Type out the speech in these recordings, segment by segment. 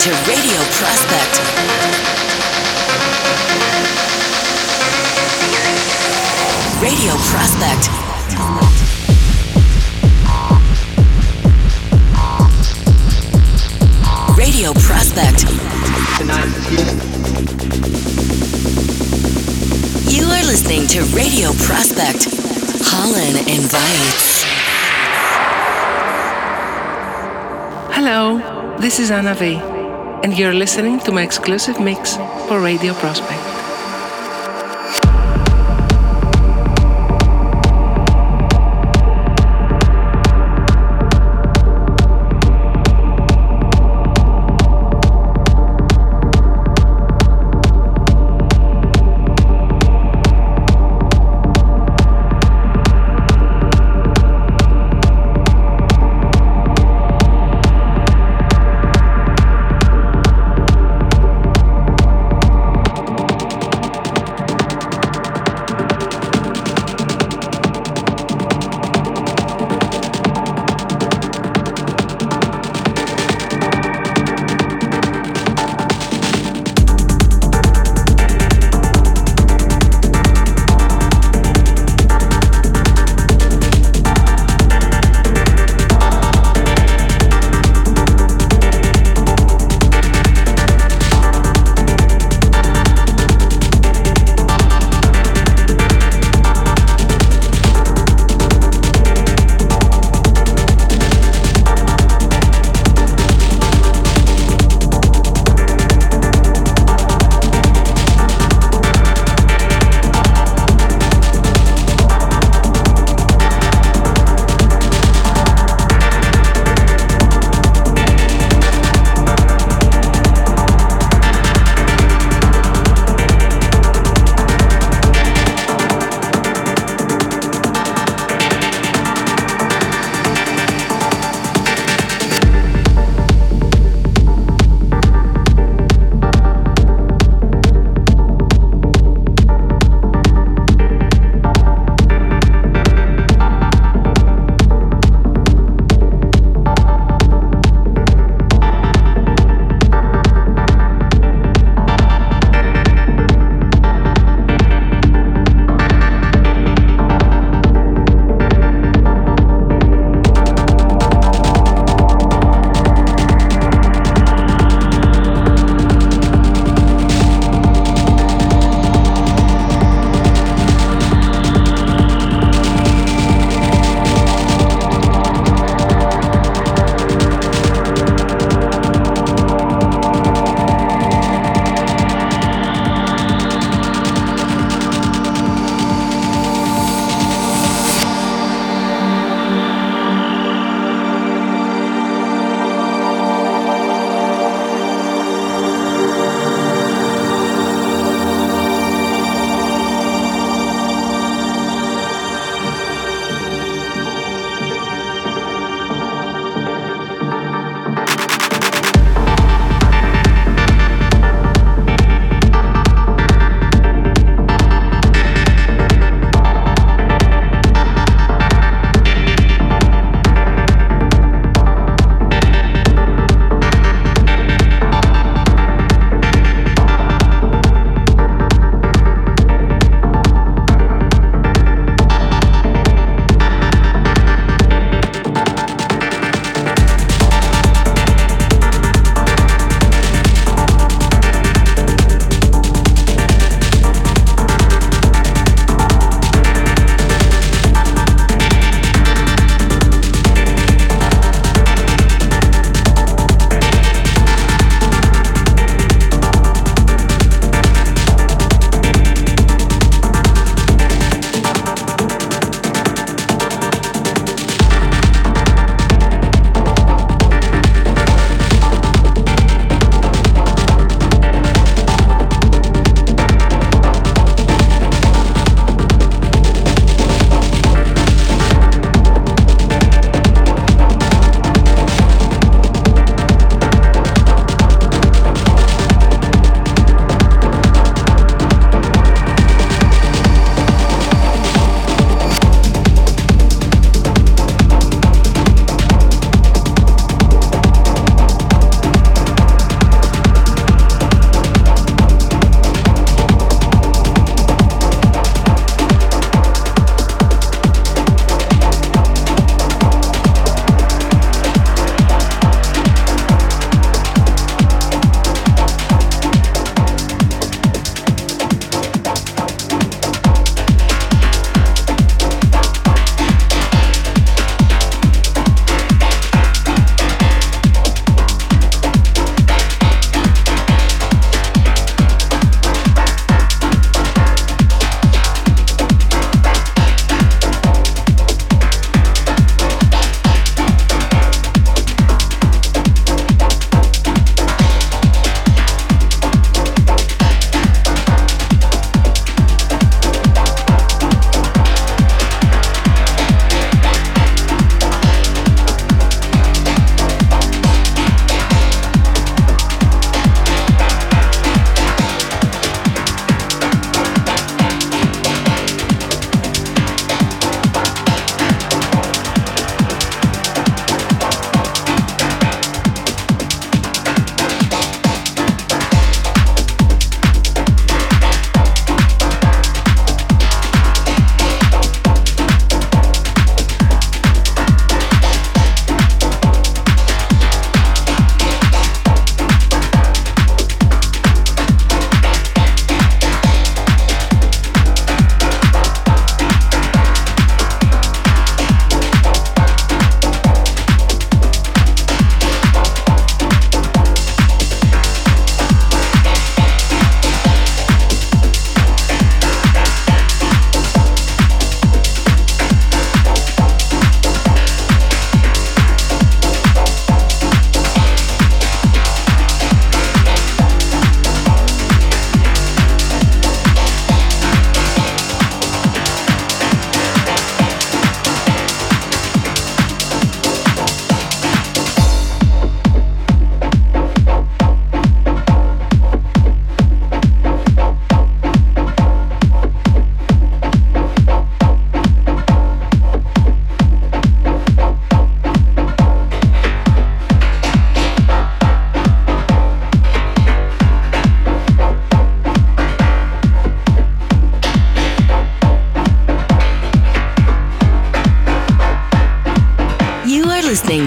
to Radio Prospect. Radio Prospect. Radio Prospect. You are listening to Radio Prospect. Holland invites. Hello, this is Anna V, and you're listening to my exclusive mix for Radio Prospect.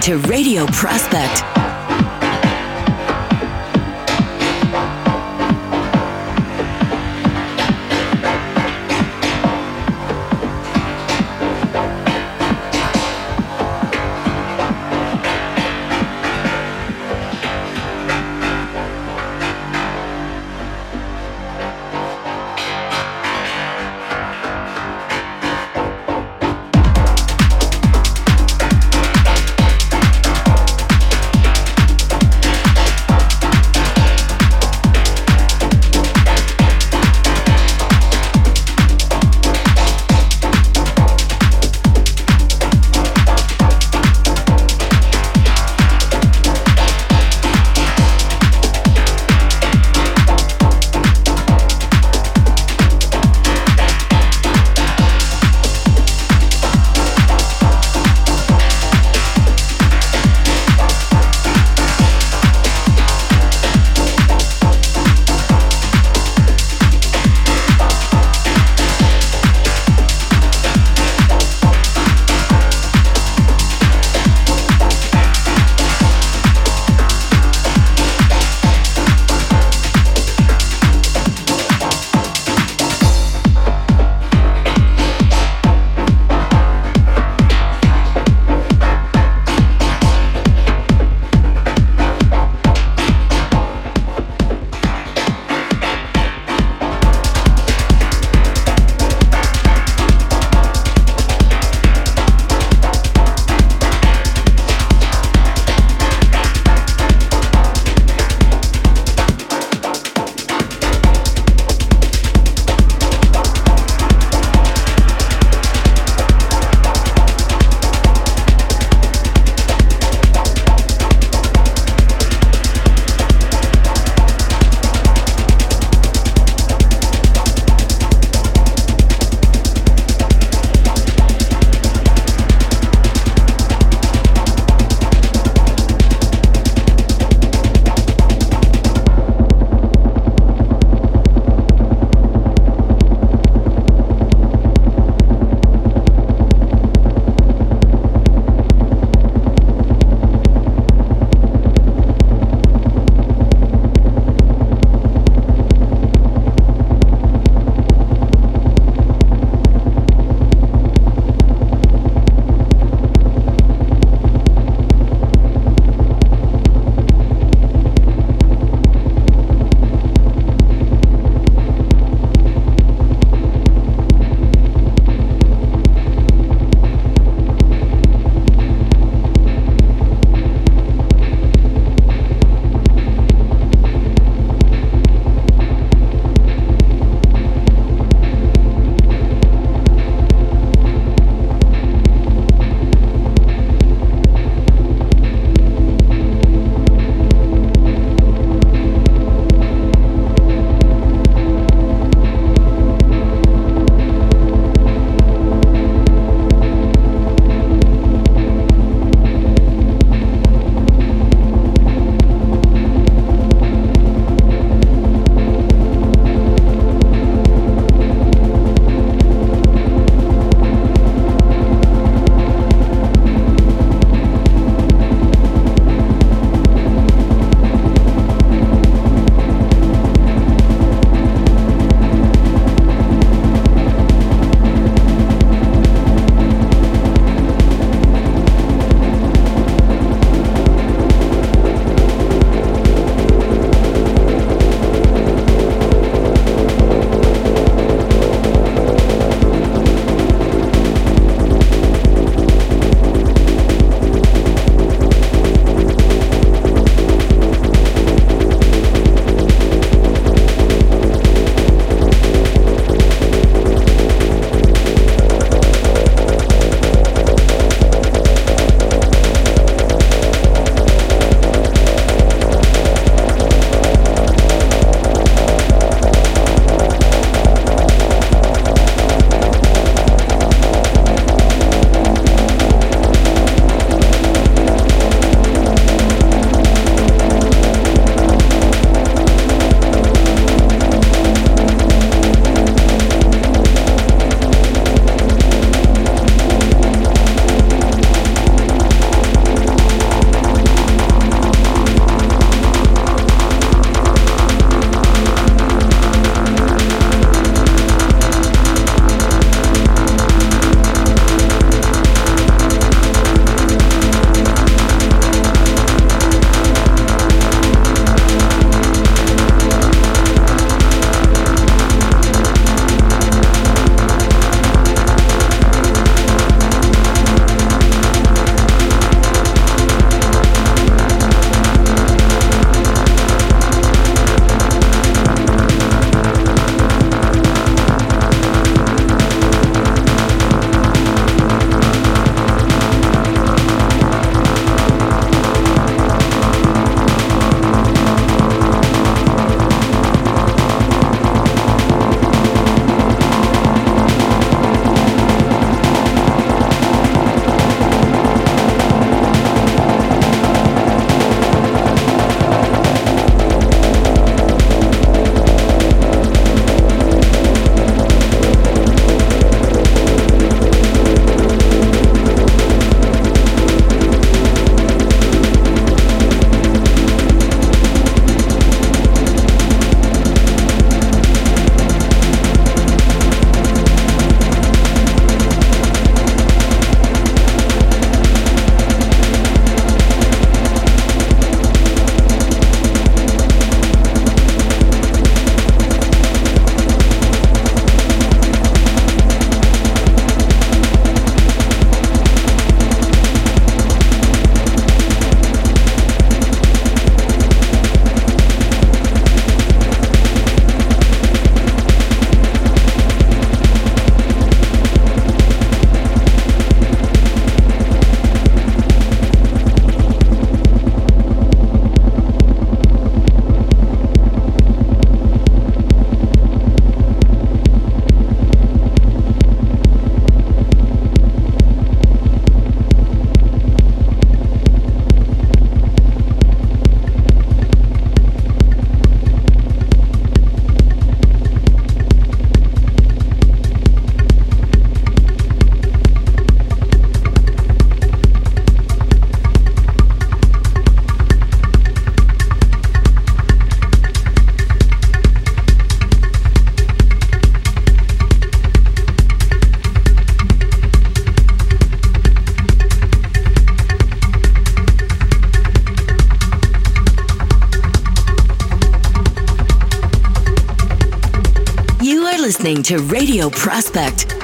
To Radio Prospect. To Radio Prospect.